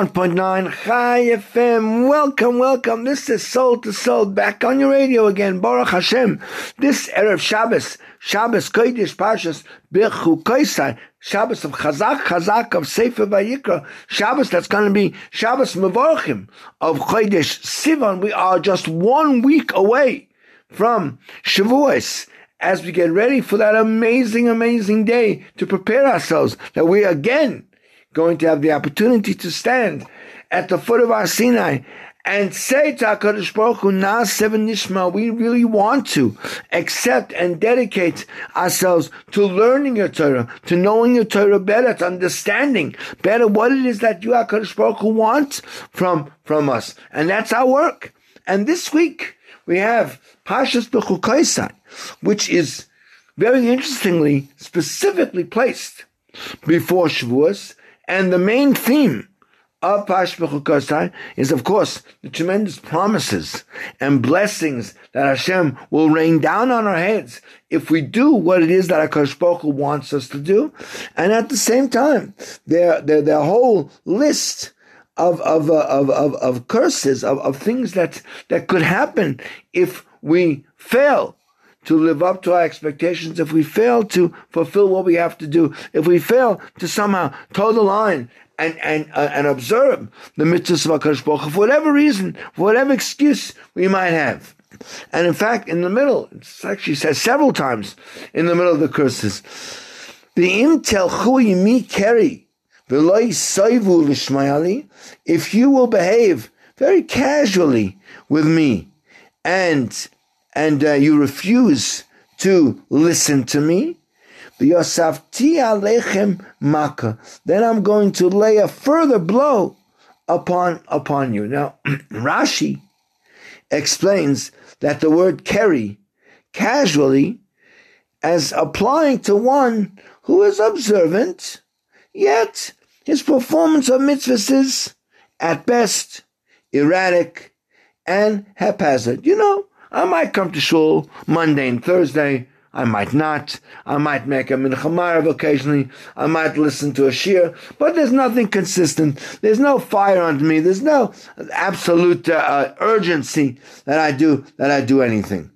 101.9 Chai FM. Welcome, welcome. This is Soul to Soul back on your radio again. Baruch Hashem. This Erev Shabbos, Shabbos Kodesh Pashas Birchu Koisai, Shabbos of Chazak, Chazak of Sefer Vayikra, Shabbos that's going to be Shabbos Mevorchim of Chodesh Sivan. We are just one week away from Shavuos as we get ready for that amazing, amazing day to prepare ourselves that we again going to have the opportunity to stand at the foot of Har Sinai and say to HaKadosh Baruch Hu, Seven Nishma, we really want to accept and dedicate ourselves to learning your Torah, to knowing your Torah better, to understanding better what it is that you, HaKadosh Baruch Hu, want from, from us. And that's our work. And this week, we have Pashas Bechukaisai, which is very interestingly, specifically placed before Shavuos, and the main theme of Pashbechukosai is, of course, the tremendous promises and blessings that Hashem will rain down on our heads if we do what it is that HaKadosh Baruch wants us to do. And at the same time, their, their, their whole list of, of, uh, of, of, of curses, of, of things that, that could happen if we fail to live up to our expectations, if we fail to fulfill what we have to do, if we fail to somehow toe the line and and uh, and observe the mitzvahs of Hakadosh Baruch for whatever reason, for whatever excuse we might have. And in fact, in the middle, it actually says several times in the middle of the curses, the intel chui mi keri if you will behave very casually with me and and uh, you refuse to listen to me. Then I'm going to lay a further blow upon upon you. Now, Rashi explains that the word keri casually as applying to one who is observant, yet his performance of mitzvahs is at best erratic and haphazard. You know, I might come to shul Monday and Thursday. I might not. I might make a minchamarev occasionally. I might listen to a shiur, but there's nothing consistent. There's no fire under me. There's no absolute uh, urgency that I do that I do anything.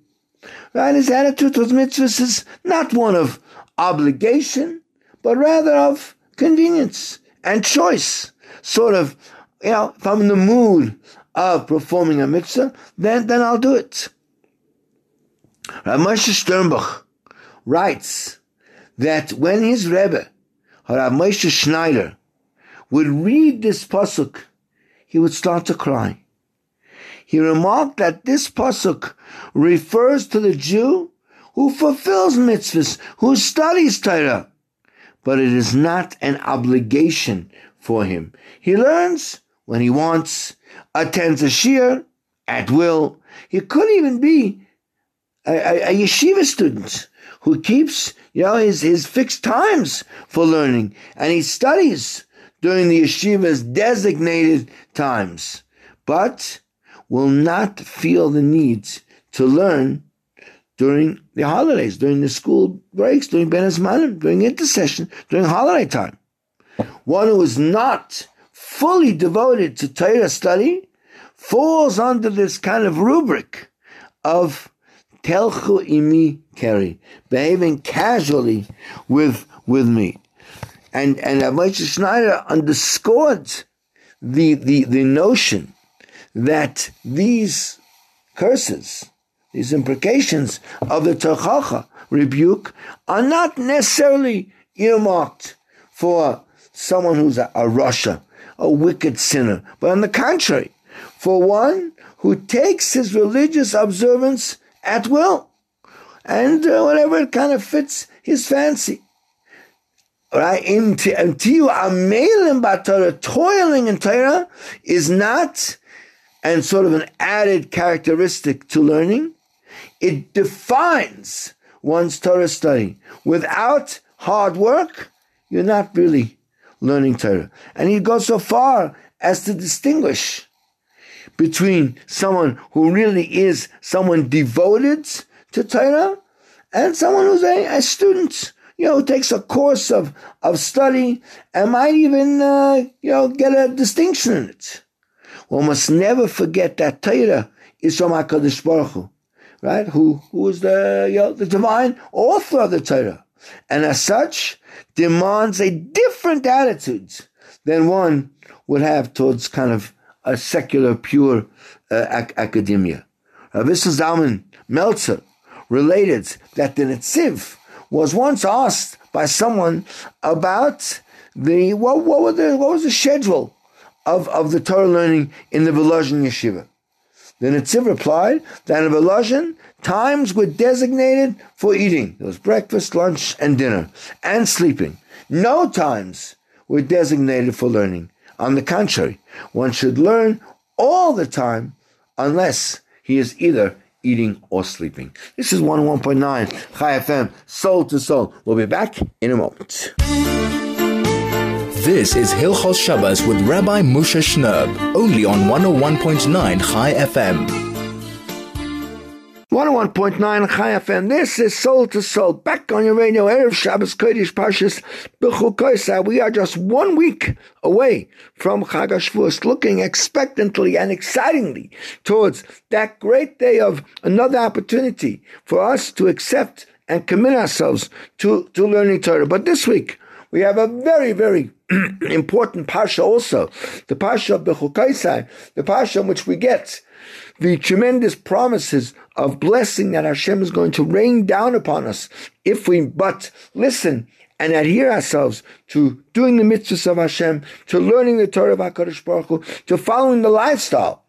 Right? His attitude towards mitzvahs is not one of obligation, but rather of convenience and choice. Sort of, you know, if I'm in the mood of performing a mitzvah, then then I'll do it. Rav Moshe Sternbuch writes that when his Rebbe, Rav Moshe Schneider, would read this pasuk, he would start to cry. He remarked that this pasuk refers to the Jew who fulfills mitzvahs, who studies Torah, but it is not an obligation for him. He learns when he wants, attends a shiur at will. He could even be a, a, yeshiva student who keeps, you know, his, his fixed times for learning and he studies during the yeshiva's designated times, but will not feel the need to learn during the holidays, during the school breaks, during Bein Hazmanim, during intercession, during holiday time. One who is not fully devoted to Torah study falls under this kind of rubric of telchu imi keri, behaving casually with with me. And and Moshe Schneider underscored the, the the notion that these curses, these imprecations of the Tochacha rebuke are not necessarily earmarked for someone who's a, a rasha, a wicked sinner, but on the contrary, for one who takes his religious observance at will, and uh, whatever kind of fits his fancy. Right? Until amelim batara, toiling in Torah is not, and sort of an added characteristic to learning, It defines one's Torah study. Without hard work, you're not really learning Torah. And he goes so far as to distinguish between someone who really is someone devoted to Torah and someone who's a, a student, you know, who takes a course of, of study and might even, uh, you know, get a distinction in it. One must never forget that Torah is from HaKadosh Baruch Hu, right? Who, who is the, you know, the divine author of the Torah. And as such, demands a different attitude than one would have towards kind of a secular, pure uh, ac- academia. Rabbi Zalman Meltzer related that the Netziv was once asked by someone about the what, what, the, what was the schedule of, of the Torah learning in the Volozhin yeshiva. The Netziv replied that in Volozhin, times were designated for eating. There was breakfast, lunch, and dinner, and sleeping. No times were designated for learning. On the contrary, one should learn all the time unless he is either eating or sleeping. This is 101.9 Chai FM, soul to soul. We'll be back in a moment. This is Hilchos Shabbos with Rabbi Moshe Shnerb, only on 101.9 Chai FM. 101.9 Chai FM. This is Soul to Soul. Back on your radio, Erev Shabbos Kodesh Pashas B'chukoisa. We are just one week away from Chag HaShavuos, looking expectantly and excitingly towards that great day of another opportunity for us to accept and commit ourselves to, to learning Torah. But this week, we have a very, very important Pasha also. The Pasha of B'chukoisa, the Pasha in which we get the tremendous promises of blessing that Hashem is going to rain down upon us if we but listen and adhere ourselves to doing the mitzvahs of Hashem, to learning the Torah of HaKadosh Baruch Hu, to following the lifestyle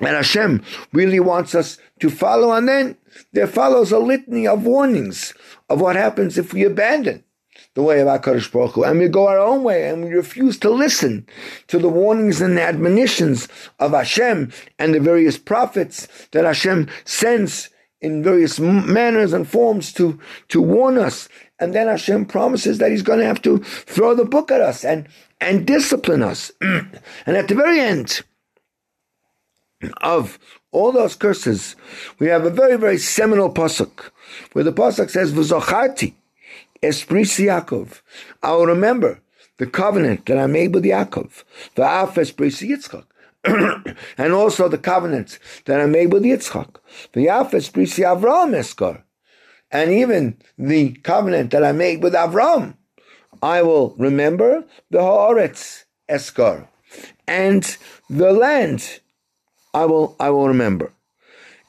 and Hashem really wants us to follow. And then there follows a litany of warnings of what happens if we abandon the way of HaKadosh Baruch Hu, and we go our own way, and we refuse to listen to the warnings and the admonitions of Hashem and the various prophets that Hashem sends in various manners and forms to, to warn us. And then Hashem promises that He's going to have to throw the book at us and, and discipline us. and at the very end of all those curses, we have a very, very seminal pasuk, where the pasuk says, V'zocharti, Esprit Yaakov. I will remember the covenant that I made with Yaakov. Va'af Esprit Yitzchak. and also the covenant that I made with Yitzchak. Va'af Esprit Avram Eskar. And even the covenant that I made with Avram. I will remember the Haaretz Eskar. And the land I will I will remember.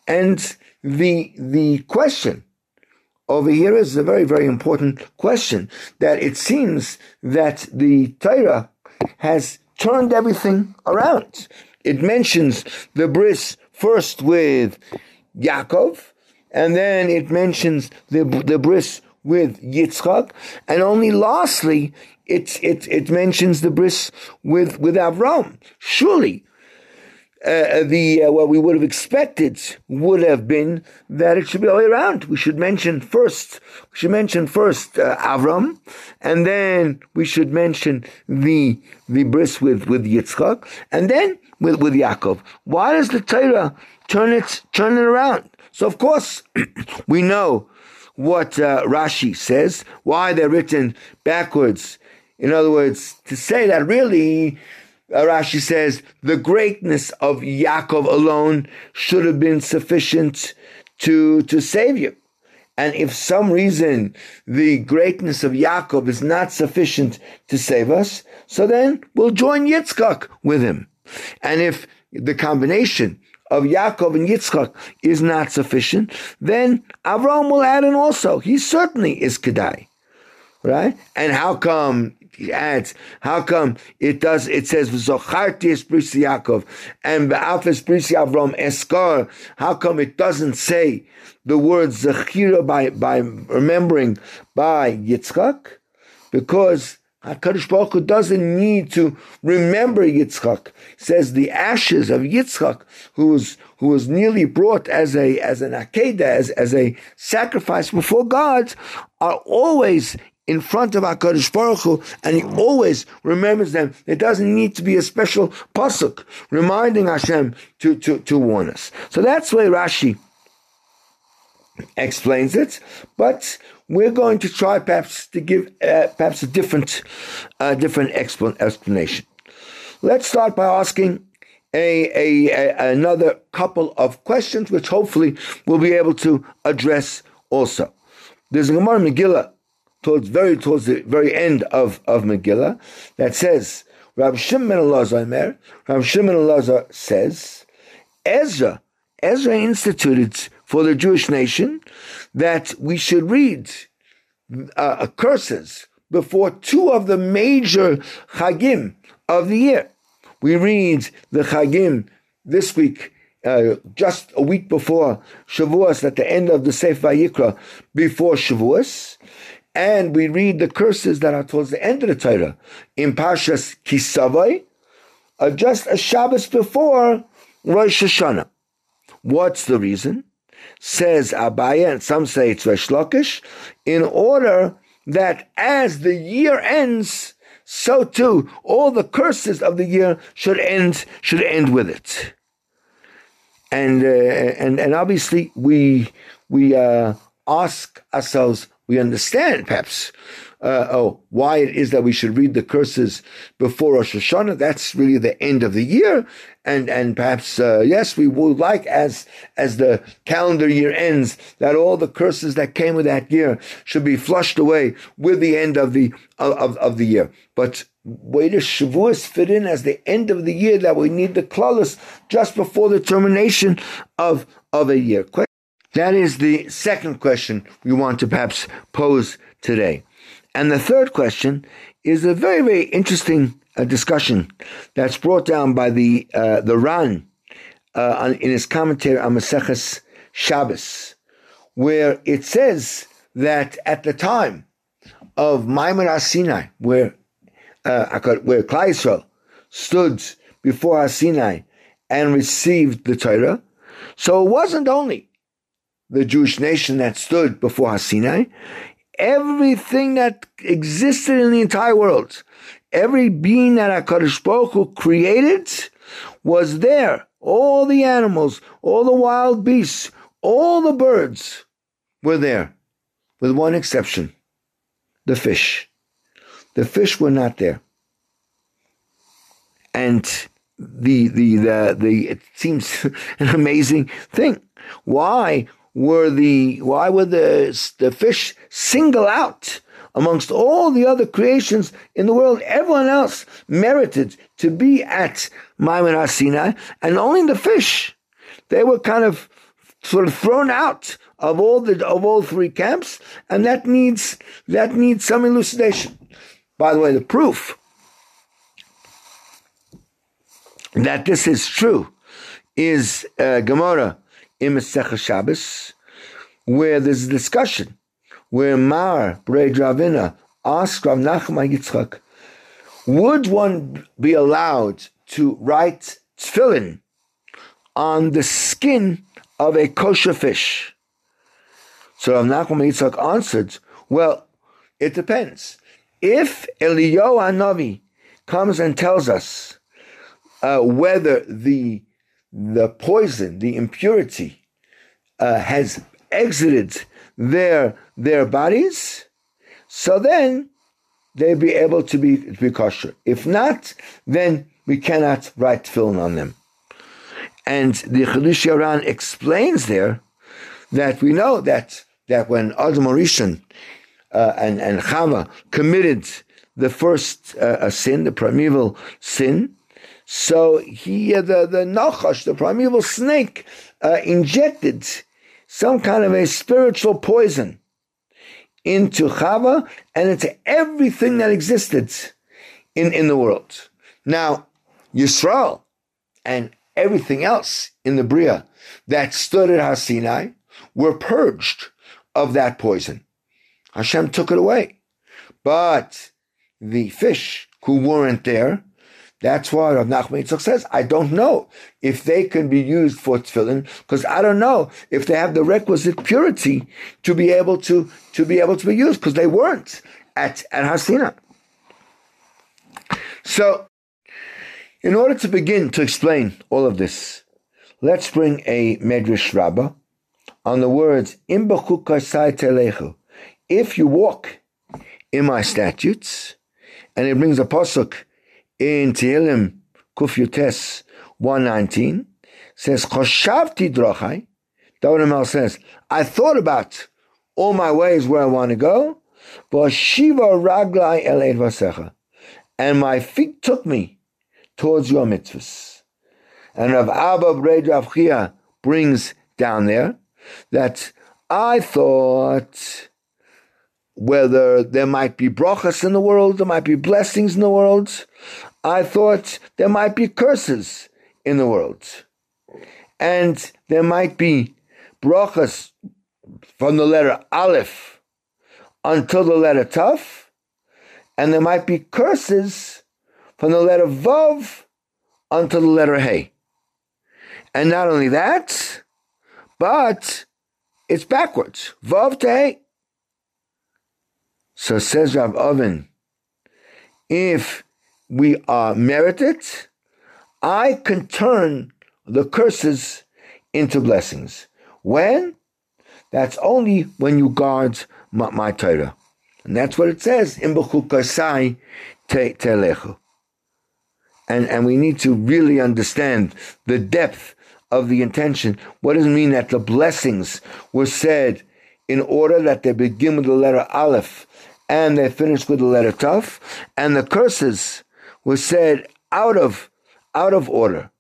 And the the question over here is a very, very important question that it seems that the Torah has turned everything around. It mentions the bris first with Yaakov, and then it mentions the, the bris with Yitzchak, and only lastly, it, it, it mentions the bris with, with Avram. Surely, uh, the uh, what we would have expected would have been that it should be all the way around. We should mention first, we should mention first uh, Avram, and then we should mention the the bris with with Yitzchak, and then with with Yaakov. Why does the Torah turn it turn it around? So of course we know what uh, Rashi says. Why they're written backwards. In other words, to say that really uh, Rashi says the greatness of Yaakov alone should have been sufficient to, to save you. And if some reason the greatness of Yaakov is not sufficient to save us, so then we'll join Yitzchak with him. And if the combination of Yaakov and Yitzchak is not sufficient, then Avram will add in also. He certainly is Kedai. Right? And how come he adds, how come it does, it says, Zocharti Esprisi Yaakov and Be'af Esprisi Avram Eskar, how come it doesn't say the word Zechira by, by remembering by Yitzchak? Because HaKadosh Baruch Hu doesn't need to remember Yitzchak. Says the ashes of Yitzchak, who was, who was nearly brought as a, as an akedah, as, as a sacrifice before God, are always in front of HaKadosh Baruch Hu, and he always remembers them. It doesn't need to be a special pasuk reminding Hashem to, to, to warn us. So that's why Rashi explains it, but we're going to try perhaps to give uh, perhaps a different, uh, different explanation. Let's start by asking a, a, a, another couple of questions, which hopefully we'll be able to address also. There's a Gemara Megillah towards very towards the very end of, of Megillah that says, Rabbi Shimon Elazar, Rabbi Shimon Elazar says, Ezra, Ezra instituted for the Jewish nation that we should read uh, curses before two of the major Chagim of the year. We read the Chagim this week, uh, just a week before Shavuos, at the end of the Sefer Vayikra, before Shavuos, and we read the curses that are towards the end of the Torah in Parshas Kisavai, uh, just a Shabbos before Rosh Hashanah. What's the reason? says Abaye, and some say it's Resh Lakish, in order that as the year ends, so too all the curses of the year should end should end with it. And uh, and and obviously we we uh, ask ourselves, we understand perhaps uh, oh, why it is that we should read the curses before Rosh Hashanah. That's really the end of the year, and and perhaps uh, yes, we would like as as the calendar year ends that all the curses that came with that year should be flushed away with the end of the of of the year. But where does Shavuos fit in as the end of the year that we need the klolus just before the termination of of a year? That is the second question we want to perhaps pose today. And the third question is a very, very interesting uh, discussion that's brought down by the uh, the Ran uh, in his commentary on Maseches Shabbos, where it says that at the time of Maimon Sinai, where uh, where Klai stood before Sinai and received the Torah, so it wasn't only the Jewish nation that stood before Sinai, everything that existed in the entire world, every being that HaKadosh Baruch Hu created was there. All the animals, all the wild beasts, all the birds were there, with one exception the fish. The fish were not there. And the, the, the, the, it seems an amazing thing. Why were the why were the the fish single out amongst all the other creations in the world? Everyone else merited to be at Maimon Sinai, and only the fish. They were kind of sort of thrown out of all the of all three camps, and that needs that needs some elucidation. By the way, the proof that this is true is uh, Gemara in Masech Shabbos, where there's a discussion, where Mar Brei Dravina asked Rav Nachman Yitzchak, would one be allowed to write tefillin on the skin of a kosher fish? So Rav Nachman Yitzchak answered, well, it depends. If Eliyahu Hanavi comes and tells us uh, whether the the poison, the impurity, uh, has exited their their bodies, so then they be able to be to be kosher. If not, then we cannot write tefillin on them. And the Chiddushei HaRan explains there that we know that that when Adam Rishon uh, and and Chava committed the first uh, sin, the primeval sin, so he, uh, the, the Nachash, the primeval snake, uh, injected some kind of a spiritual poison into Chava and into everything that existed in, in the world. Now, Yisrael and everything else in the Bria that stood at Har Sinai were purged of that poison. Hashem took it away. But the fish who weren't there. That's why Rav Nachman Yitzchak says, I don't know if they can be used for tefillin, because I don't know if they have the requisite purity to be able to, to be able to be used, because they weren't at, at Har Sinai. So, in order to begin to explain all of this, let's bring a Medrash Rabbah on the words, If you walk in my statutes, and it brings a pasuk in Tehillim Kuf 119, says, Choshavti drachai, David says, I thought about all my ways where I want to go, but Shiva raglai el vasecha, and my feet took me towards your mitzvahs. And Rav Abba Breid Chia brings down there that I thought whether there might be brachas in the world, there might be blessings in the world. I thought there might be curses in the world. And there might be brachas from the letter Aleph until the letter Taf, and there might be curses from the letter Vav until the letter Hey. And not only that, but it's backwards. Vav to Hey. So says Rav Oven, if we are merited, I can turn the curses into blessings. When? That's only when you guard my, my Torah. And that's what it says in Bechukasai Telechu. And, and we need to really understand the depth of the intention. What does it mean that the blessings were said in order that they begin with the letter Aleph and they finish with the letter Tuf, and the curses were said out of out of order,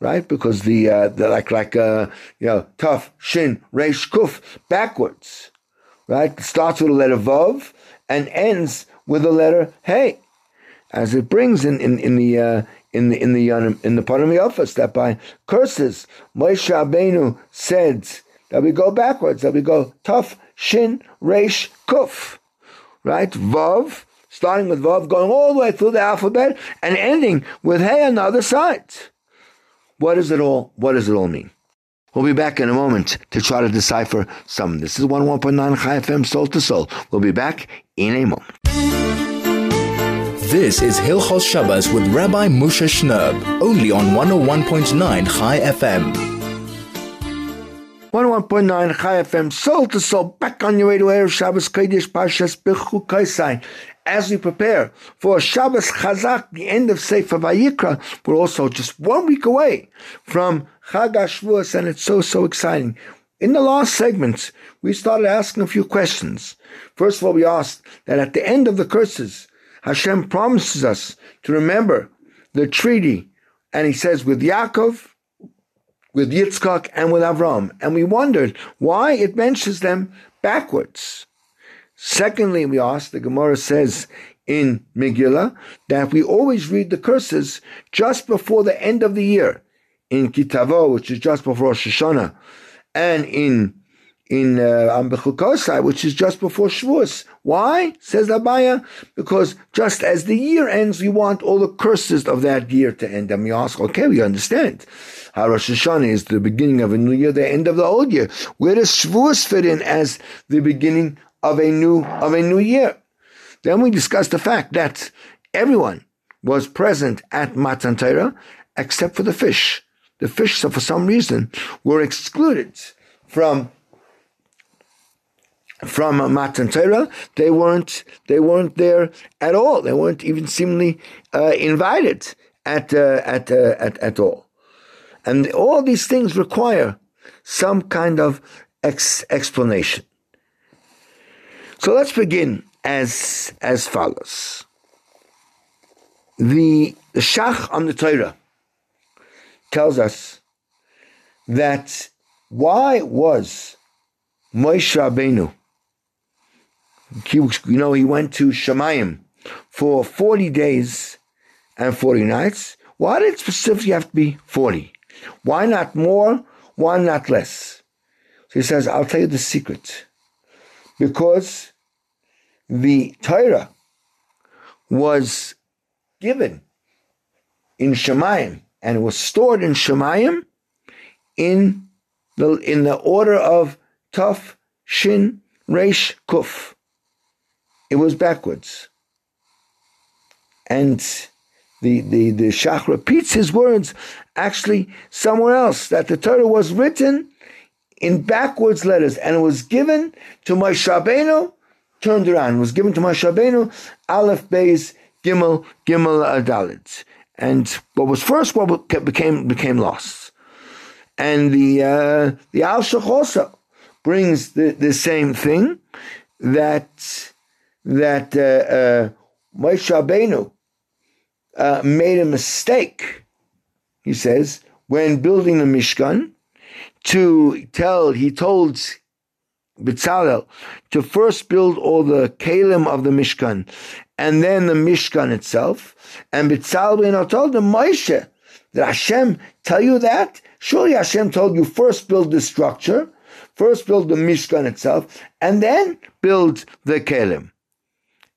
right? Because the uh, the like like uh, you know Tuf Shin Reish Kuf backwards, right? It starts with the letter Vav and ends with the letter Hey, as it brings in in in the. Uh, in the in the um, in the part of the office that by curses Moshe Rabbeinu said that we go backwards that we go Tuf shin resh kuf right? Vav, starting with Vav, going all the way through the alphabet, and ending with Hey on the other side. What does it all, what does it all mean? We'll be back in a moment to try to decipher some. This is 101.9 Chai FM Soul to Soul. We'll be back in a moment. This is Hilchos Shabbos with Rabbi Moshe Shnerb, only on 101.9 Chai FM. 101.9 Chai FM, oh soul to soul, back on your way to Erev Shabbos Kodesh Parshas Bechukaisai. As we prepare for Shabbos Chazak, the end of Sefer Vayikra, we're also just one week away from Chag and it's so, so exciting. In the last segment, we started asking a few questions. First of all, we asked that at the end of the curses, Hashem promises us to remember the treaty, and he says, with Yaakov, with Yitzchak and with Avram. And we wondered why it mentions them backwards. Secondly, we ask, the Gemara says in Megillah that we always read the curses just before the end of the year. In Kitavo, which is just before Rosh Hashanah, and in in uh, which is just before Shavuos. Why? Says Abaye, because just as the year ends, we want all the curses of that year to end. And we ask, okay, we understand. How Rosh Hashanah is the beginning of a new year, the end of the old year. Where does Shavuos fit in as the beginning of a new of a new year? Then we discussed the fact that everyone was present at Matan Torah except for the fish. The fish, so for some reason, were excluded from from Matan Torah, they weren't they weren't there at all. They weren't even seemingly uh, invited at uh, at, uh, at at all. And all these things require some kind of ex- explanation. So let's begin as as follows. The, Shach on the Torah tells us that why was Moshe Rabbeinu you know, he went to Shemayim for 40 days and 40 nights. Why did it specifically have to be 40? Why not more? Why not less? So he says, I'll tell you the secret. Because the Torah was given in Shemayim and was stored in Shemayim in the in the order of Tuf Shin Resh Kuf. It was backwards. And the, the, the Shach repeats his words actually somewhere else that the Torah was written in backwards letters and it was given to Moshe Rabbeinu, turned around, it was given to Moshe Rabbeinu, Aleph Beis Gimel Gimel Adalit. And what was first, what became became lost. And the uh, the Al also brings the, the same thing that that uh, uh, uh, made a mistake. He says when building the Mishkan to tell he told Bezalel to first build all the kalim of the Mishkan and then the Mishkan itself. And Bezalel told him, Moshe, did Hashem tell you that? Surely Hashem told you first build the structure, first build the Mishkan itself, and then build the kalim.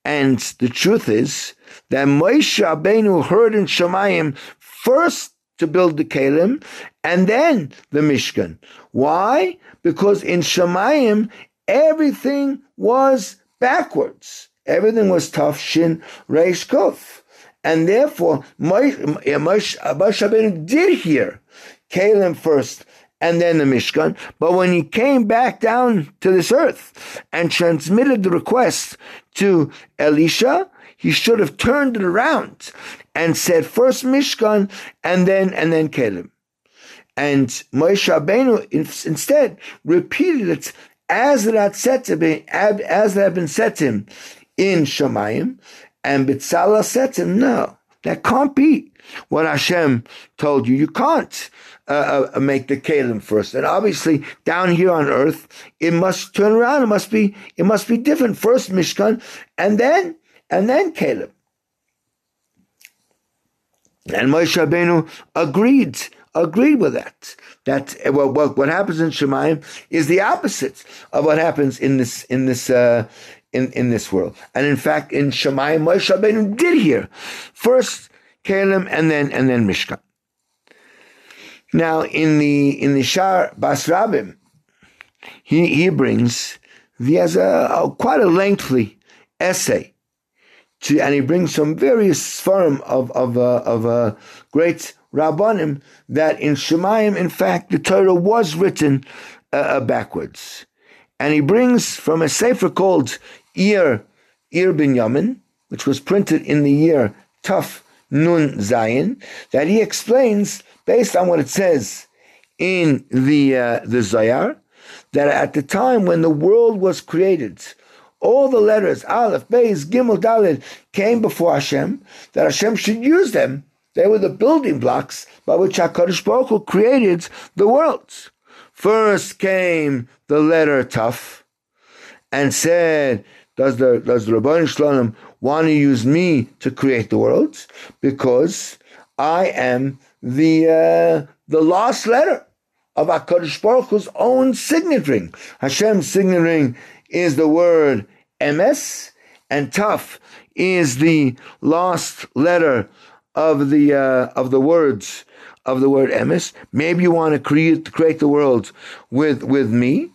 And the truth is that Moshe Rabbeinu heard in Shemayim first to build the kalim and then the Mishkan. Why? Because in Shemayim everything was backwards. Everything was Tuf shin reish kuf. And therefore, Moshe Rabbeinu did hear Kalim first and then the Mishkan. But when he came back down to this earth and transmitted the request to Elisha, he should have turned it around and said first Mishkan and then and then Kalim. And Moshe Rabbeinu instead repeated it as it had said to be, as it had been said to him in Shemayim, and Bitzala said to him, no, that can't be what Hashem told you. You can't uh, uh, make the kalim first. And obviously, down here on earth, it must turn around. It must be, it must be different. First Mishkan, and then, and then kalim. And Moshe Rabbeinu agreed, agreed with that. That well, what, what happens in Shemayim is the opposite of what happens in this in this uh, in, in this world. And in fact, in Shemayim, Moshe Rabbeinu did hear first Kalim and then and then Mishkan. Now, in the in the Shar Bas Rabim, he he brings he has a, a quite a lengthy essay, to, and he brings some various form of of uh, of uh, great rabbanim that in Shemayim, in fact, the Torah was written uh, uh backwards, and he brings from a sefer called Ir Ir Binyamin, which was printed in the year Tuf Nun Zayin, that he explains based on what it says in the uh, the Zohar, that at the time when the world was created, all the letters Aleph, Beis, Gimel, Dalet came before Hashem. That Hashem should use them. They were the building blocks by which Hakadosh Baruch Hu created the worlds. First came the letter Tuf, and said, "Does the does the Ribono shel Olam want to use me to create the worlds? Because I am the uh, the last letter of Hakadosh Baruch Hu's own signet ring. Hashem's signet ring is the word emes, and Tuf is the last letter of the uh, of the words of the word emes. Maybe you want to create create the world with with me.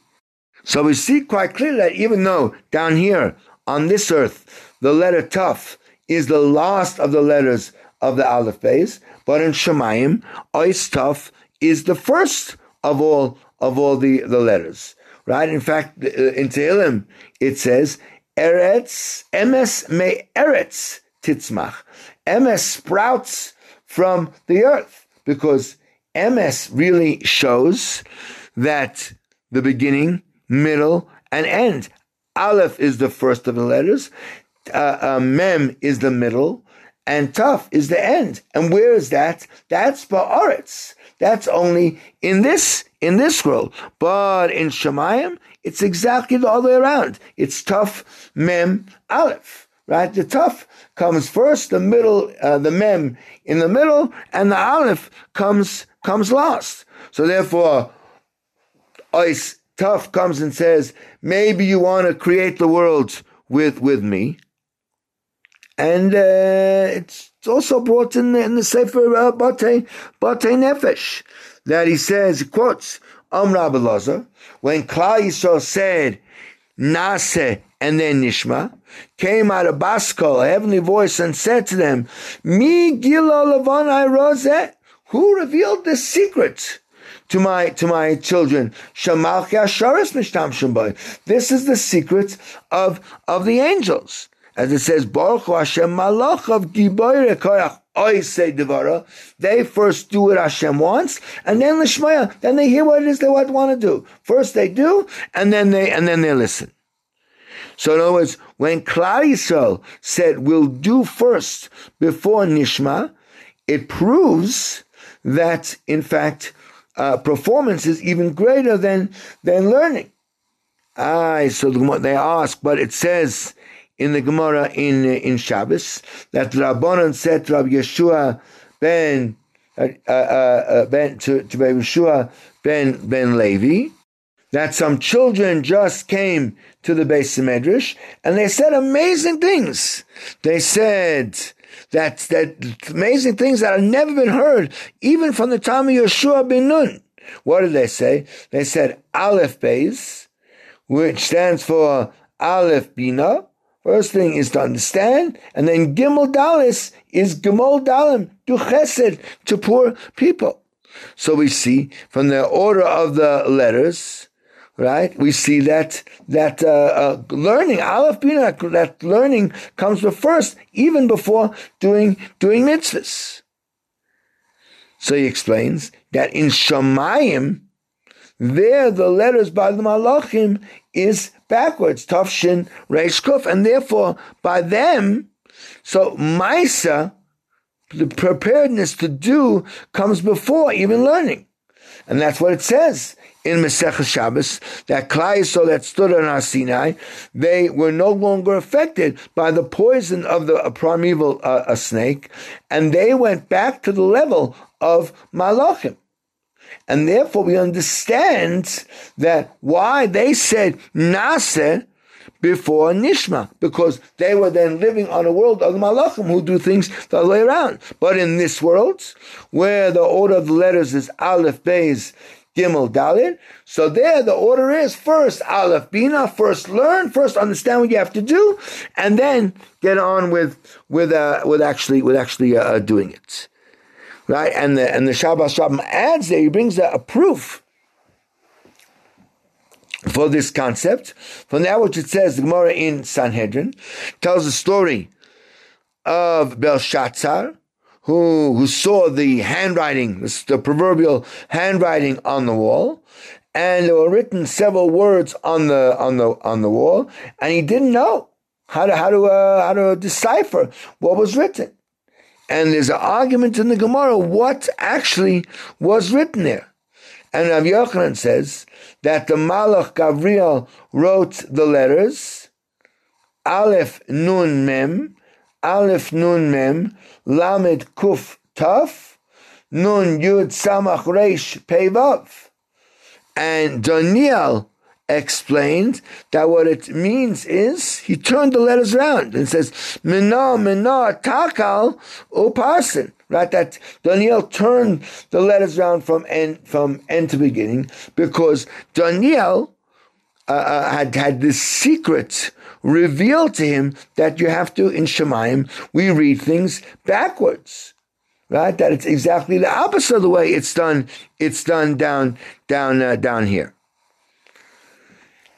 So we see quite clearly that even though down here on this earth the letter Tuf is the last of the letters of the Aleph Beis, but in Shemayim, Ois is the first of all of all the, the letters. Right? In fact, uh, in Tehillim, it says, Eretz, Emes me Eretz titzmach. Emes sprouts from the earth because Emes really shows that the beginning, middle, and end. Aleph is the first of the letters. Uh, uh, mem is the middle and Tuf is the end. And where is that? That's Ba'aretz. That's only in this in this world. But in Shemayim, it's exactly the other way around. It's Tuf, Mem, Aleph. Right? The Tuf comes first, the middle, uh, the Mem in the middle, and the Aleph comes comes last. So therefore, Ois Tuf comes and says, maybe you want to create the world with with me. and uh, it's also brought in the, in the Sefer uh, Batei Nefesh that he says, he quotes, Om Rabbi Lazar, when Klal Yisrael said, Nase and then Nishma, came out of Baskol, a heavenly voice, and said to them, Mi Gila Lavanai Roseh, who revealed this secret? to my to my children. This is the secret of of the angels, as it says, Baruch Hashem Malach of Giboyre I say Devara. They first do what Hashem wants, and then Lishmaya. Then they hear what it is they want to do. First they do, and then they and then they listen. So in other words, when Klal Yisrael said, "We'll do first before Nishma," it proves that in fact uh, performance is even greater than than learning. Ah, so they ask, but it says in the Gemara in in Shabbos that Rabbanon said Rabbi Yeshua ben uh, uh, uh, ben to, to Rabbi Yeshua ben ben Levi that some children just came to the of Medrash and they said amazing things. They said that that amazing things that have never been heard even from the time of Yeshua ben Nun. What did they say? They said Aleph Beis, which stands for Aleph Bina, First thing is to understand, and then Gimel Dalis is Gimel Dalim, do chesed to poor people. So we see from the order of the letters, right? We see that that uh, uh, learning Aleph Bina, that learning comes the first, even before doing doing mitzvahs. So he explains that in Shemayim, there the letters by the Malachim is backwards, Tafshin Reish Kuf, and therefore by them, so Maisa, the preparedness to do comes before even learning. And that's what it says in Masech Shabbos, that Klai so that stood on Har Sinai, they were no longer affected by the poison of the primeval uh, snake, and they went back to the level of Malachim. And therefore we understand that why they said Naseh before Nishma, because they were then living on a world of the Malachim who do things the other way around. But in this world, where the order of the letters is Aleph, Beis, Gimel, Dalit, so there the order is first Aleph, Bina, first learn, first understand what you have to do, and then get on with with uh, with actually with actually uh, doing it right? And the and the Shar Bas Rabim adds there, he brings a, a proof for this concept. From that which it says, the Gemara in Sanhedrin tells the story of Belshazzar, who, who saw the handwriting, the, the proverbial handwriting on the wall, and there were written several words on the on the on the wall, and he didn't know how to how to uh, how to decipher what was written and there's an argument in the Gemara what actually was written there. And Rav Yochanan says that the Malach Gabriel wrote the letters Aleph Nun Mem, Aleph Nun Mem, Lamed Kuf Taf, Nun Yud Samach Reish Pevav. And Daniel explained that what it means is he turned the letters around and says mina mina takal uparsin right? That Daniel turned the letters around from end from end to beginning because Daniel uh, uh, had had this secret revealed to him that you have to in Shemaim we read things backwards right? That it's exactly the opposite of the way it's done it's done down down uh, down here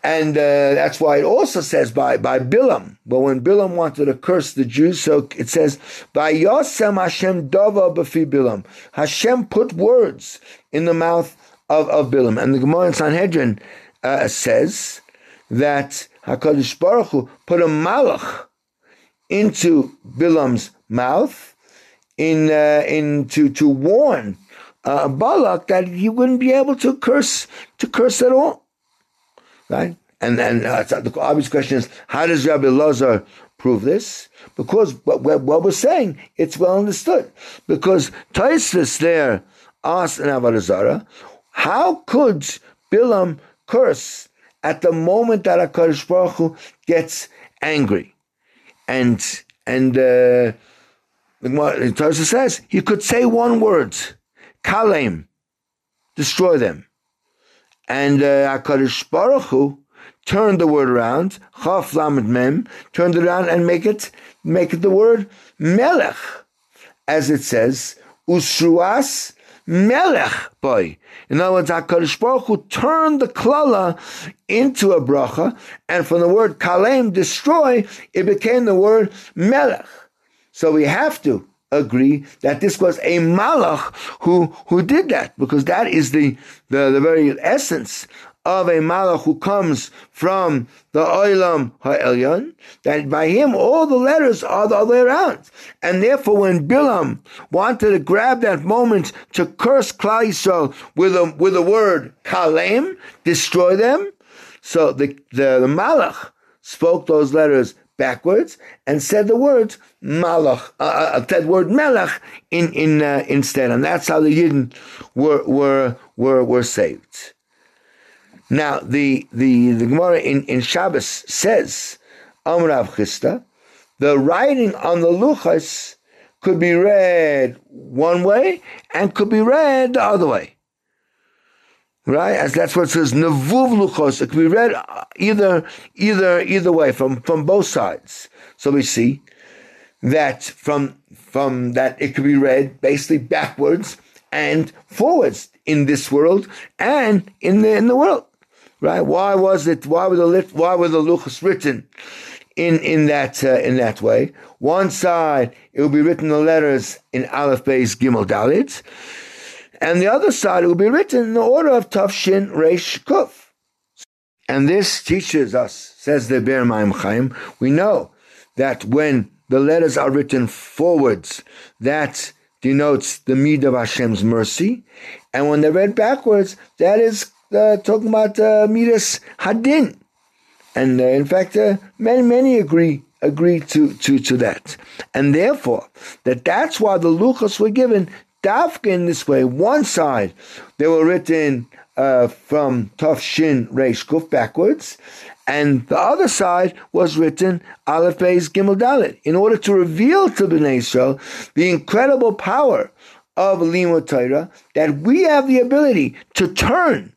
and uh, that's why it also says by, by Bilam. But when Bilam wanted to curse the Jews, so it says, by Yosem Hashem Dova Bafi Bilam. Hashem put words in the mouth of, of Bilam. And the Gemara in Sanhedrin uh, says that HaKadosh Baruch Hu put a malach into Bilam's mouth in, uh, in to, to warn uh, Balak that he wouldn't be able to curse to curse at all right? And and uh, the obvious question is, how does Rabbi Lazar prove this? Because what, what we're saying, it's well understood. Because Taisvis there asked in Avodah how could Bilam curse at the moment that HaKadosh Baruch Hu gets angry? And and uh, Torah says you could say one word, kalem, destroy them, and uh, Hakadosh Baruch Hu turned the word around, chaf lamed mem, turned it around and make it make it the word melech, as it says usruas melech boy. In other words, HaKadosh Baruch Hu turned the klala into a bracha, and from the word kalem, destroy, it became the word melech. So we have to agree that this was a malach who, who did that, because that is the, the, the very essence of a malach who comes from the Olam Ha'elyon, that by him all the letters are the other way around. And therefore when Bilam wanted to grab that moment to curse Klal Yisrael with a, with the word Kalem, destroy them, so the, the, the malach spoke those letters backwards and said the words malach, uh, uh said word melech in in uh, instead, and that's how the Yidden were were were were saved. Now, the, the, the Gemara in, in Shabbos says, Amrav Chisda, the writing on the Luchas could be read one way and could be read the other way. Right? As that's what it says, Nevuv Luchos. It could be read either, either, either way, from, from both sides. So we see that from, from that it could be read basically backwards and forwards in this world and in the, in the world right? Why was it? Why were the why were the luchas written in in that uh, in that way? One side it will be written the letters in Aleph Beis Gimel Dalet, and the other side will be written in the order of Tav Shin Reish Kuf. And this teaches us, says the Be'er Mayim Chaim, we know that when the letters are written forwards, that denotes the mid of Hashem's mercy, and when they're read backwards, that is uh, talking about uh, Midas Hadin. And uh, in fact, uh, many, many agree agree to, to, to that. And therefore, that that's why the Luchas were given Dafka in this way. One side, they were written uh, from Tov Shin Reish Kuf backwards, and the other side was written Aleph Beis Gimel Dalet in order to reveal to Bnei Israel the incredible power of Limud Torah that we have the ability to turn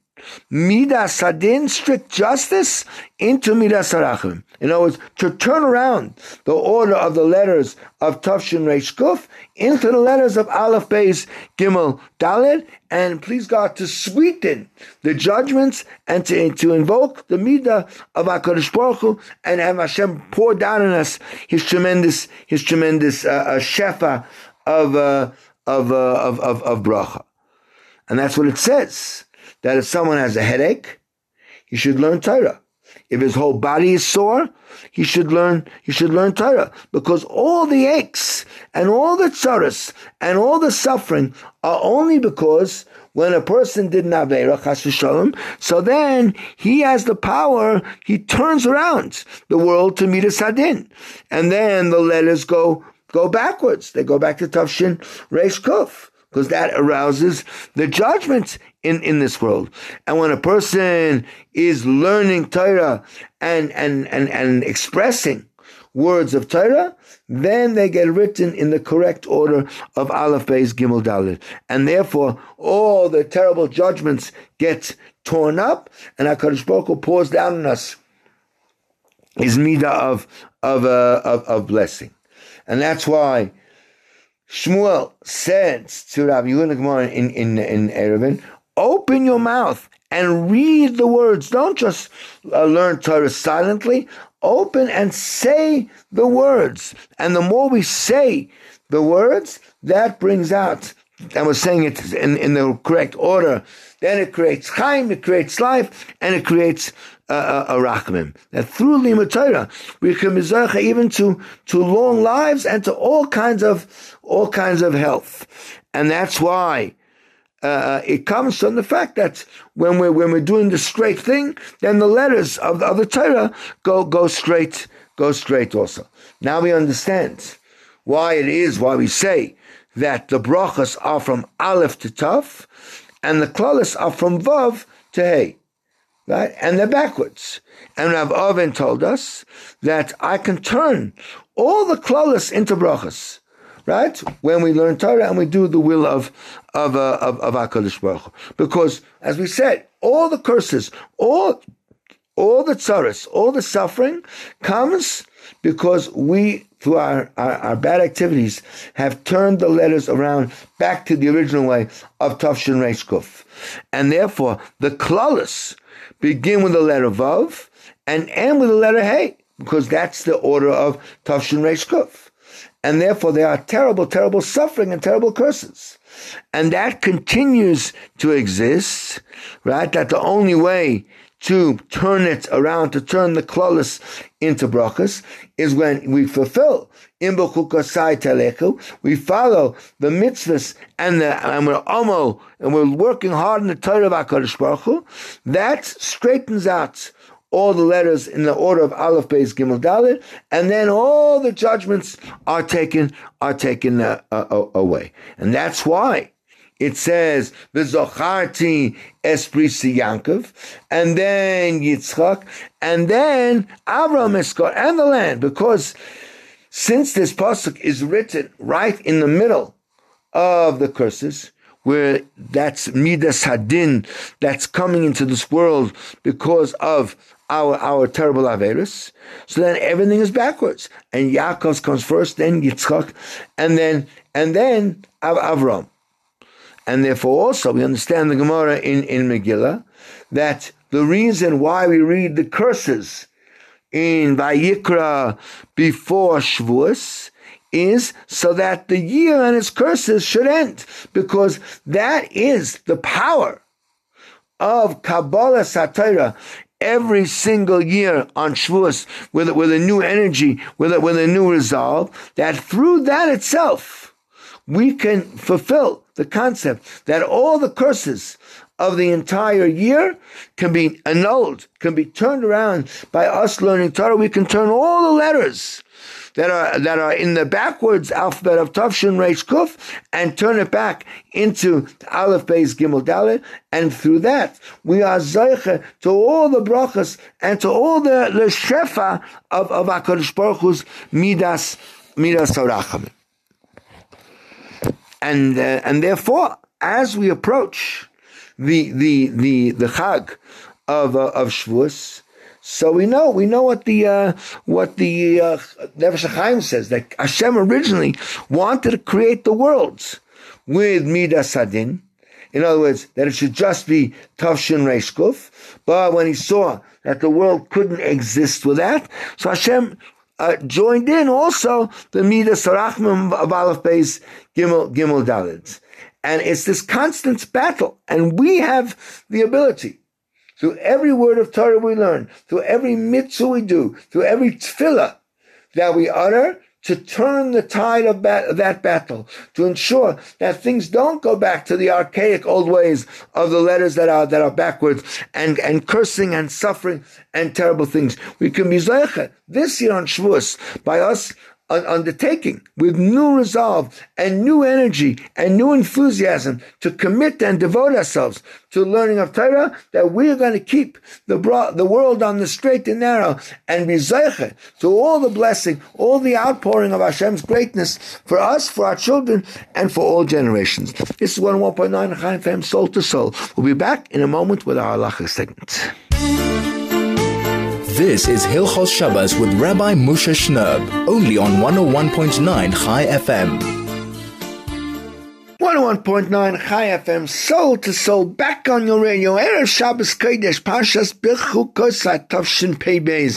Midas Hadin, strict justice, into Midas Harachim. In other words, to turn around the order of the letters of Tafshin Reish Kuf into the letters of Aleph Beis Gimel Dalet, and please God to sweeten the judgments and to, to invoke the midah of Hakadosh Baruch Hu, and have Hashem pour down on us His tremendous His tremendous uh, uh, shefa of, uh, of, uh, of of of bracha, and that's what it says that if someone has a headache, he should learn Torah. If his whole body is sore, he should learn, he should learn Torah. Because all the aches and all the tzaras and all the suffering are only because when a person did Navera, Chas Shalom, so then he has the power, he turns around the world to Midas Hadin. And then the letters go, go backwards. They go back to Tafshin Reish Kuf because that arouses the judgment in, in this world. And when a person is learning Torah and, and, and, and expressing words of Torah, then they get written in the correct order of Aleph Beis Gimel Dalet. And therefore, all the terrible judgments get torn up, and HaKadosh Baruch Hu pours down on us his midah of, of, uh, of, of blessing. And that's why Shmuel said to Rabbi Yehuda in, in, in Eruvin, open your mouth and read the words. Don't just uh, learn Torah silently. Open and say the words. And the more we say the words, that brings out, and we're saying it in, in the correct order, then it creates chaim, it creates life, and it creates uh, a rachman. That through limud Torah we can be even to to long lives and to all kinds of all kinds of health, and that's why. Uh, it comes from the fact that when we're when we're doing the straight thing, then the letters of the, of the Torah go go straight go straight also. Now we understand why it is why we say that the brachas are from Aleph to Tav, and the klalis are from Vav to Hey. right? And they're backwards. And Rav Oven told us that I can turn all the klolas into brachas, right? When we learn Torah and we do the will of of uh, of, of Hakadosh Baruch Hu. because, as we said, all the curses, all all the tsaras, all the suffering comes because we, through our, our, our, bad activities, have turned the letters around back to the original way of Tafshin Reish Kuf. And therefore, the klalas begin with the letter Vav and end with the letter Hey, because that's the order of Tafshin Reish Kuf. And therefore, there are terrible, terrible suffering and terrible curses. And that continues to exist, right? That the only way to turn it around, to turn the klolis into brachas, is when we fulfill telechu, we follow the mitzvahs and the and we're omo and we're working hard in the Torah of Hakadosh Baruch Hu, that straightens out all the letters in the order of Aleph, Beis, Gimel, Dalet, and then all the judgments are taken are taken uh, uh, away, and that's why it says v'zocharti esprisi Yankov, and then Yitzchak, and then Avram Eskar, and the land, because since this pasuk is written right in the middle of the curses, where that's midas hadin that's coming into this world because of our our terrible averus. So then everything is backwards, and Yaakov comes first, then Yitzchak, and then and then Av- Avram. And therefore, also, we understand the Gemara in, in Megillah that the reason why we read the curses in Vayikra before Shavuos is so that the year and its curses should end, because that is the power of Kabbalas HaTorah every single year on Shavuos with, with a new energy, with a, with a new resolve, that through that itself, we can fulfill the concept that all the curses of the entire year can be annulled, can be turned around by us learning Torah. We can turn all the letters that are that are in the backwards alphabet of Tavshin Reish Kuf and turn it back into Aleph Beis Gimel Dalet, and through that we are zeiche to all the brachas and to all the, the shefa of of Hakadosh Baruch Hu's midas midas Torachim and uh, and therefore, as we approach the the the the Chag of uh, of Shavuos, so we know we know what the uh, what the uh, Nefesh says that Hashem originally wanted to create the worlds with Midas Hadin. In other words, that it should just be Tavshin Reishkuf. But when he saw that the world couldn't exist with that, so Hashem uh, joined in also the Midas Harachim of Aleph Beis Gimel, Gimel Dalet. And it's this constant battle. And we have the ability through every word of Torah we learn, through every mitzvah we do, through every tefillah that we utter, to turn the tide of, bat- that battle, to ensure that things don't go back to the archaic old ways of the letters that are that are backwards and, and cursing and suffering and terrible things. We can be zeichet this year on Shavuos by us undertaking with new resolve and new energy and new enthusiasm to commit and devote ourselves to learning of Torah, that we are going to keep the, broad, the world on the straight and narrow and be zeiche to all the blessing, all the outpouring of Hashem's greatness for us, for our children, and for all generations. This is 101.9 Chai FM, Soul to Soul. We'll be back in a moment with our halacha segment. This is Hilchos Shabbos with Rabbi Moshe Shnerb, only on 101.9 Chai FM. 101.9 Chai FM, soul to soul, back on your radio. Erev Shabbos Kodesh, Pashas Bechukos Tavshin Pei.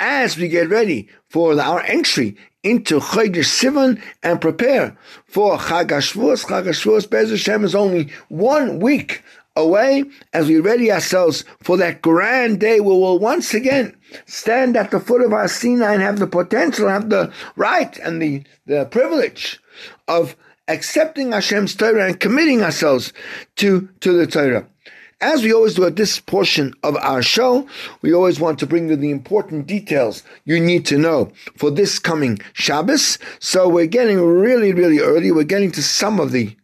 As we get ready for our entry into Chodesh Sivan and prepare for Chag HaShavuos. Chag HaShavuos, Bez Hashem, is only one week away as we ready ourselves for that grand day where we'll once again stand at the foot of Har Sinai and have the potential, have the right and the, the privilege of accepting Hashem's Torah and committing ourselves to, to the Torah. As we always do at this portion of our show, we always want to bring you the important details you need to know for this coming Shabbos. So we're getting really, really early. We're getting to some of the,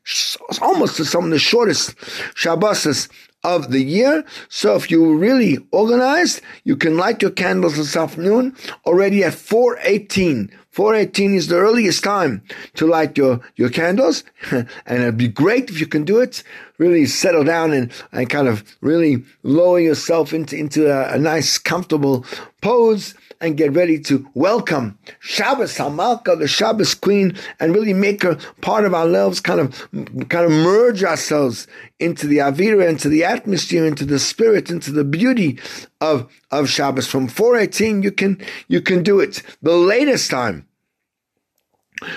almost to some of the shortest Shabbos of the year. So if you're really organized, you can light your candles this afternoon already at 418. 418 is the earliest time to light your, your candles. and it'd be great if you can do it. Really settle down and, and kind of really lower yourself into, into a, a nice, comfortable pose and get ready to welcome Shabbos Hamalka, the Shabbos Queen, and really make her part of our lives, kind of, kind of merge ourselves into the Avira, into the atmosphere, into the spirit, into the beauty of, of Shabbos. From 418, you can, you can do it. The latest time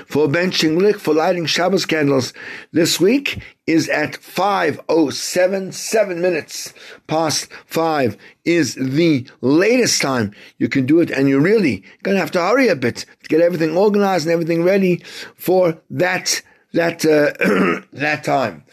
for benching lick for lighting Shabbos candles this week is at 5.07, seven minutes past five is the latest time you can do it. And you're really going to have to hurry a bit to get everything organized and everything ready for that, that, uh, that time.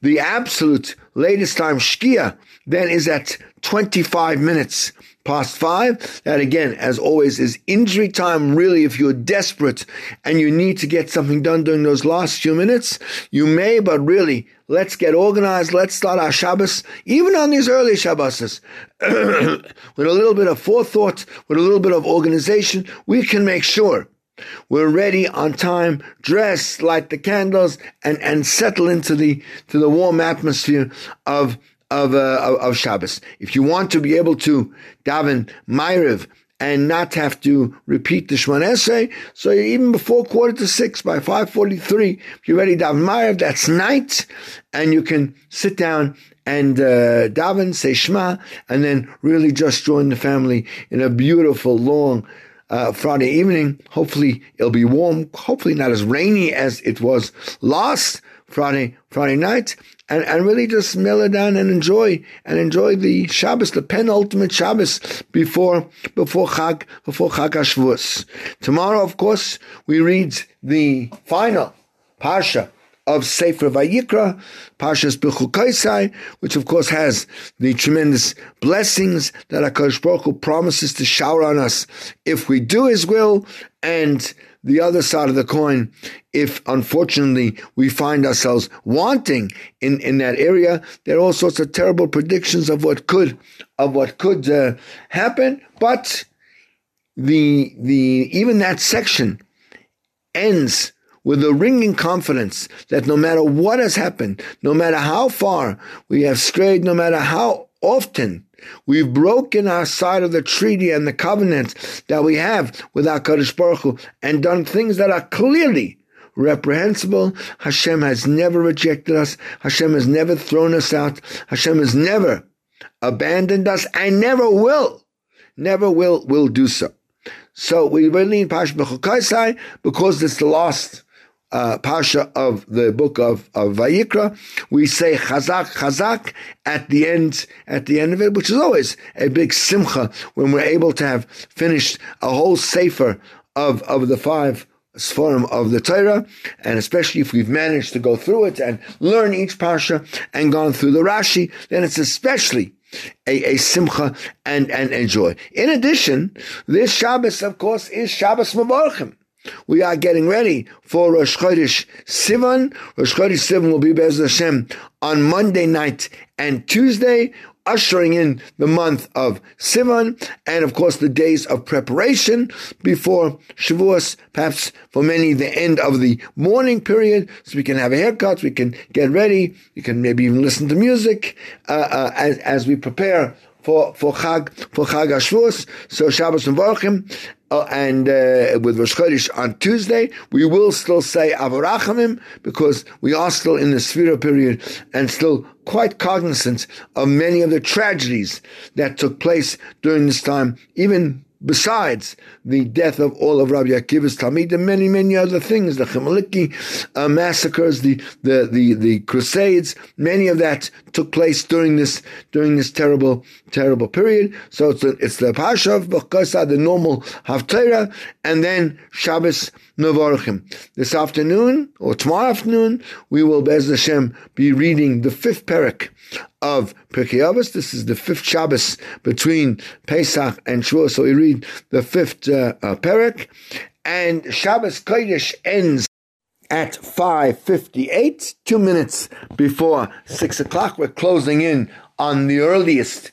The absolute latest time, Shkia, then is at 25 minutes past five. That again, as always, is injury time. Really, if you're desperate and you need to get something done during those last few minutes, you may, but really, let's get organized. Let's start our Shabbos, even on these early Shabbos, with a little bit of forethought, with a little bit of organization, we can make sure we're ready on time, dress, light the candles, and, and settle into the to the warm atmosphere of of, uh, of Shabbos. If you want to be able to daven Ma'ariv and not have to repeat the Shemoneh Esrei, so even before quarter to six, by 5.43, if you're ready to daven Ma'ariv, that's night, and you can sit down and uh, daven, say Shema, and then really just join the family in a beautiful, long, uh, Friday evening. Hopefully it'll be warm. Hopefully not as rainy as it was last Friday Friday night, and, and really just mellow down and enjoy and enjoy the Shabbos, the penultimate Shabbos before before Chag before Chag Hashvuos. Tomorrow, of course, we read the final parsha of Sefer Vayikra, Parshas Bechukaisai, which of course has the tremendous blessings that HaKadosh Baruch Hu promises to shower on us if we do His will, and the other side of the coin, if unfortunately we find ourselves wanting in, in that area, there are all sorts of terrible predictions of what could of what could uh, happen. But the the even that section ends with a ringing confidence that no matter what has happened, no matter how far we have strayed, no matter how often We've broken our side of the treaty and the covenant that we have with our Kadosh Baruch Hu and done things that are clearly reprehensible. Hashem has never rejected us. Hashem has never thrown us out. Hashem has never abandoned us and never will, never will, will do so. So we really in Pash because it's the last uh, Pasha of the book of, of Vayikra, we say Chazak, Chazak at the end, at the end of it, which is always a big simcha when we're able to have finished a whole sefer of, of the five Sforim of the Torah, and especially if we've managed to go through it and learn each Pasha and gone through the Rashi, then it's especially a, a simcha and, and a joy. In addition, this Shabbos, of course, is Shabbos Mevorchim. We are getting ready for Rosh Chodesh Sivan. Rosh Chodesh Sivan will be Bez Hashem on Monday night and Tuesday, ushering in the month of Sivan, and of course the days of preparation before Shavuos, perhaps for many the end of the morning period, so we can have a haircut, we can get ready, you can maybe even listen to music uh, uh, as, as we prepare for for Chag for Chag Hashvuos. So Shabbos and Varchim, uh, and uh, with Rosh Chodesh on Tuesday, we will still say Av Harachamim because we are still in the Sphira period and still quite cognizant of many of the tragedies that took place during this time, even besides the death of all of Rabbi Akiva's Talmud and many, many other things, the Chmielnicki uh, massacres, the, the, the, the Crusades, many of that took place during this, during this terrible, terrible period. So it's, a, it's the Pasha of Bechkosa, the normal Haftarah, and then Shabbos Mevorchim. This afternoon, or tomorrow afternoon, we will, Bez Hashem, be reading the fifth parak of Pirkei Avos. This is the fifth Shabbos between Pesach and Shavuot. So we read the fifth uh, uh, parak, and Shabbos Kodesh ends at 5.58, two minutes before 6 o'clock. We're closing in on the earliest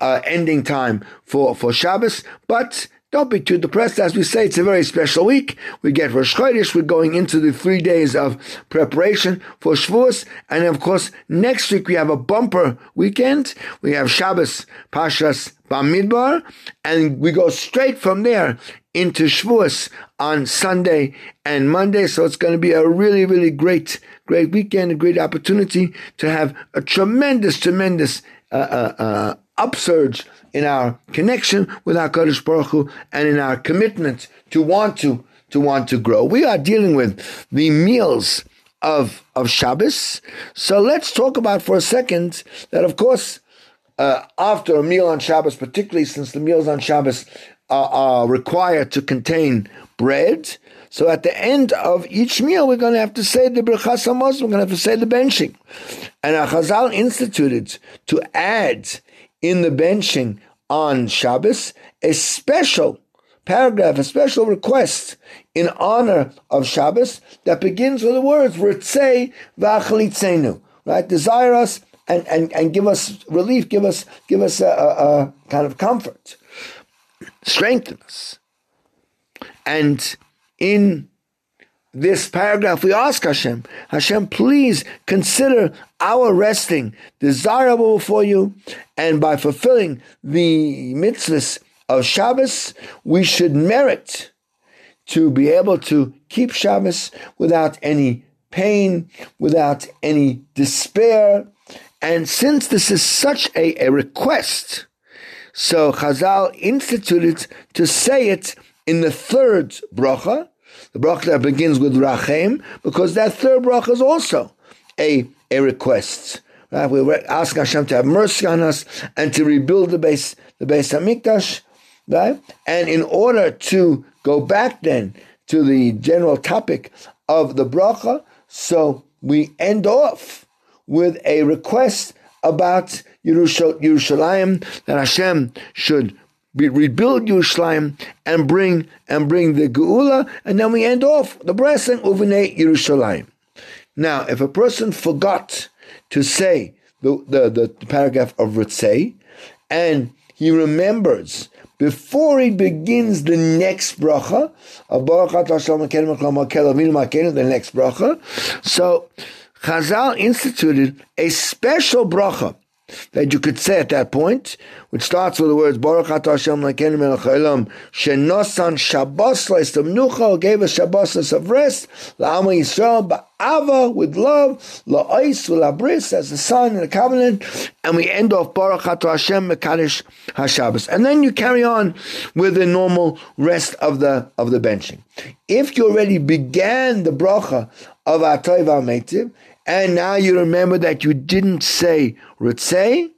uh, ending time for, for Shabbos, but don't be too depressed. As we say, it's a very special week. We get Rosh Chodesh. We're going into the three days of preparation for Shavuos. And of course, next week we have a bumper weekend. We have Shabbos, Pashas, Bamidbar, and we go straight from there into Shavuos on Sunday and Monday. So it's going to be a really, really great, great weekend, a great opportunity to have a tremendous, tremendous uh, uh, uh, upsurge in our connection with our Kodesh Baruch Hu and in our commitment to want to to want to grow. We are dealing with the meals of of Shabbos. So let's talk about for a second that, of course, uh, after a meal on Shabbos, particularly since the meals on Shabbos are, are required to contain bread. So at the end of each meal, we're going to have to say the Birchas Hamazon, we're going to have to say the benching. And our Chazal instituted to add in the benching on Shabbos, a special paragraph, a special request in honor of Shabbos that begins with the words "Ritzei v'achalitzenu," right? Desire us and, and, and give us relief, give us give us a, a, a kind of comfort, strengthen us. And in this paragraph, we ask Hashem, Hashem, please consider our resting desirable for you, and by fulfilling the mitzvahs of Shabbos, we should merit to be able to keep Shabbos without any pain, without any despair. And since this is such a, a request, so Chazal instituted to say it in the third bracha, the bracha that begins with Rachem, because that third bracha is also a, a request. Right? We ask Hashem to have mercy on us and to rebuild the base, the Beis Hamikdash. Right? And in order to go back then to the general topic of the bracha, so we end off with a request about Yerushalayim that Hashem should we rebuild Yerushalayim and bring and bring the Geula, and then we end off the blessing Uvnei Yerushalayim. Now, if a person forgot to say the, the, the, paragraph of Ritzei, and he remembers before he begins the next bracha, of the next bracha, so Chazal instituted a special bracha that you could say at that point, which starts with the words Baruch Atah Hashem Lekenu Melech Haolam Shenosan Shabbos Leistamnucha gave us Shabbos of rest La'ama Yisrael Ba'ava with love La'ois V'Labris as a sign and the covenant, and we end off Baruch Atah Hashem Mekadosh HaShabbos, and then you carry on with the normal rest of the of the benching. If you already began the bracha of Atoy V'Ameitiv, and now you remember that you didn't say Ritzei,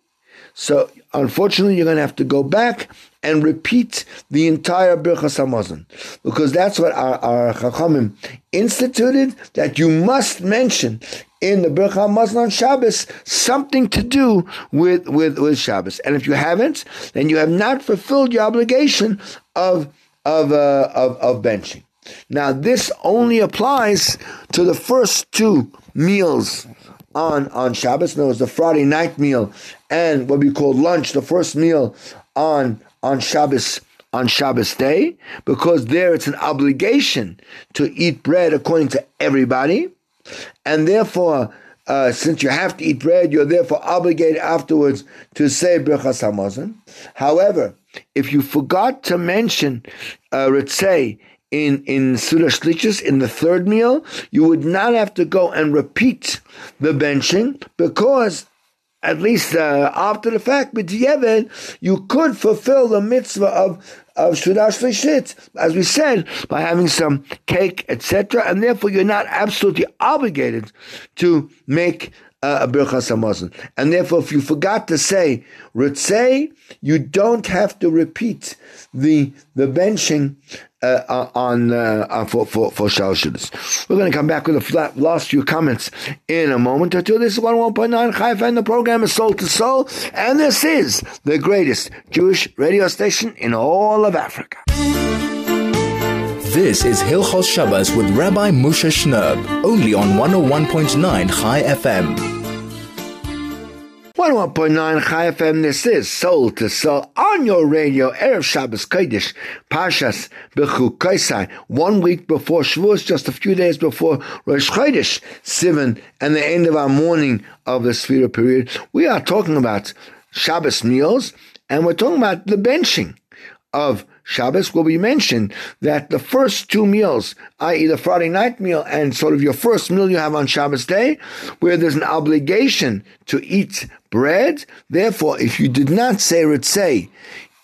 so unfortunately you're going to have to go back and repeat the entire Birchas Hamazon, because that's what our, our Chachamim instituted, that you must mention in the Birchas Hamazon on Shabbos something to do with, with, with Shabbos. And if you haven't, then you have not fulfilled your obligation of, of, uh, of, of benching. Now, this only applies to the first two meals on, on Shabbos. No, it's the Friday night meal and what we call lunch, the first meal on, on Shabbos on Shabbos day, because there it's an obligation to eat bread according to everybody. And therefore, uh, since you have to eat bread, you're therefore obligated afterwards to say Birchas Hamazon. However, if you forgot to mention uh, Ritzei in in Seudah Shlishis, in the third meal, you would not have to go and repeat the benching because at least uh, after the fact, with Yevon, you could fulfill the mitzvah of of Sudash as we said, by having some cake, etc., and therefore you're not absolutely obligated to make uh, a Birchas Hamazon. And therefore, if you forgot to say Ritzei, you don't have to repeat the the benching uh, on uh, for for for Shalshidas. We're going to come back with the last few comments in a moment or two. This is one one point nine Chai FM, and the program is Soul to Soul, and this is the greatest Jewish radio station in all of Africa. This is Hilchos Shabbos with Rabbi Moshe Shnerb, only on 101.9 Chai FM. 101.9 Chai FM, this is Soul to Soul on your radio, Erev Shabbos Kodesh, Pashas Bechukaisai, one week before Shavuos, just a few days before Rosh Chodesh, Sivan, and the end of our morning of the Sphira period. We are talking about Shabbos meals, and we're talking about the benching of Shabbos will be mentioned that the first two meals, i.e., the Friday night meal and sort of your first meal you have on Shabbos day, where there's an obligation to eat bread. Therefore, if you did not say Ritzay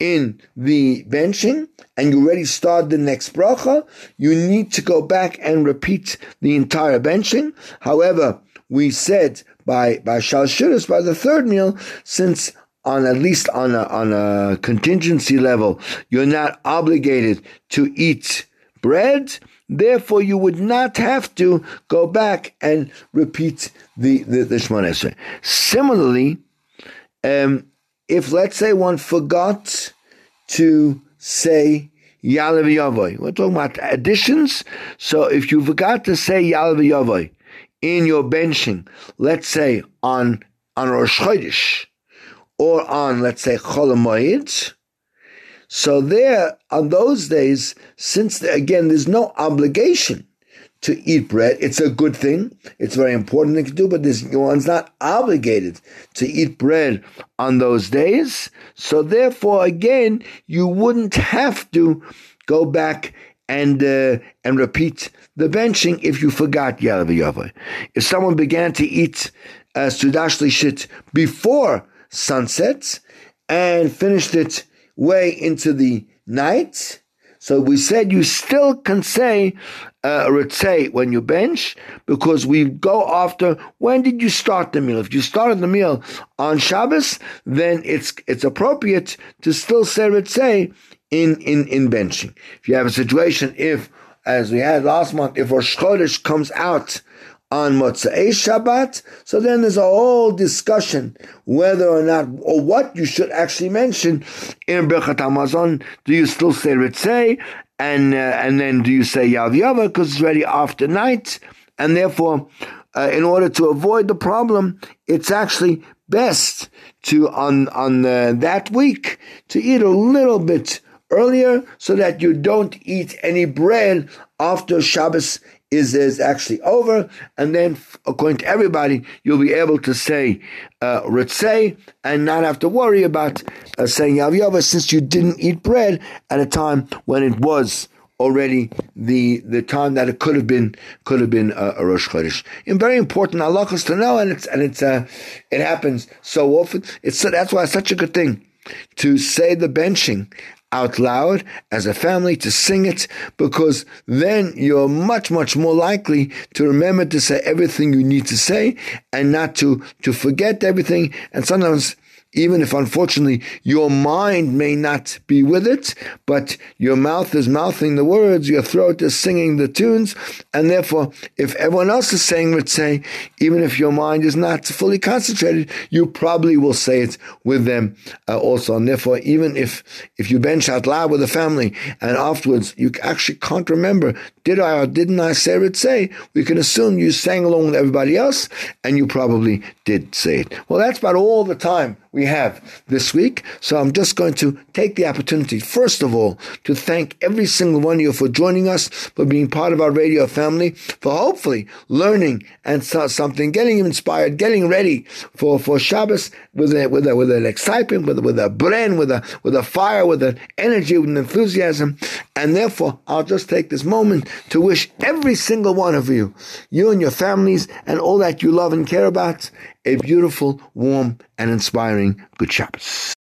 in the benching and you already start the next bracha, you need to go back and repeat the entire benching. However, we said by by Shalshudas, by the third meal, since on at least on a, on a contingency level, you're not obligated to eat bread. Therefore, you would not have to go back and repeat the the, the Similarly, um, if let's say one forgot to say Yalav Yavoy, we're talking about additions. So if you forgot to say Yalav Yavoy in your benching, let's say on on Rosh Chodesh, or on, let's say, Chol Hamoed. So there, on those days, since again, there's no obligation to eat bread. It's a good thing. It's very important thing to do, but this one's not obligated to eat bread on those days. So therefore, again, you wouldn't have to go back and uh, and repeat the benching if you forgot Yalav If someone began to eat uh, Sudash Lishit before sunset and finished it way into the night. So we said you still can say uh, when you bench because we go after when did you start the meal. If you started the meal on Shabbos, then it's it's appropriate to still say ritzay in in in benching. If you have a situation, if as we had last month, if Rosh Chodesh comes out on Motzei Shabbat. So then there's a whole discussion whether or not, or what you should actually mention in Birchat Hamazon. Do you still say Ritzei? And, uh, and then do you say Yav Yava? Because it's already after night. And therefore, uh, in order to avoid the problem, it's actually best to, on, on uh, that week, to eat a little bit earlier so that you don't eat any bread after Shabbos is, is actually over, and then according to everybody, you'll be able to say uh, Ritzay and not have to worry about uh, saying Yav since you didn't eat bread at a time when it was already the the time that it could have been could have been a, a Rosh Chodesh. And very important halachas to know, and it's and it's uh, it happens so often. It's that's why it's such a good thing to say the benching out loud as a family to sing it because then you're much much more likely to remember to say everything you need to say and not to to forget everything. And sometimes even if unfortunately your mind may not be with it, but your mouth is mouthing the words, your throat is singing the tunes, and therefore, if everyone else is saying it, say, even if your mind is not fully concentrated, you probably will say it with them uh, also. And therefore, even if if you bench out loud with the family and afterwards you actually can't remember, did I or didn't I say it? Say, we can assume you sang along with everybody else, and you probably did say it. Well, that's about all the time we have this week. So I'm just going to take the opportunity, first of all, to thank every single one of you for joining us, for being part of our radio family, for hopefully learning and something, getting inspired, getting ready for, for Shabbos with a, with a, with an excitement, with, with a brain, with a, with a fire, with an energy, with an enthusiasm. And therefore, I'll just take this moment to wish every single one of you, you and your families and all that you love and care about, a beautiful, warm, and inspiring Good Shabbos.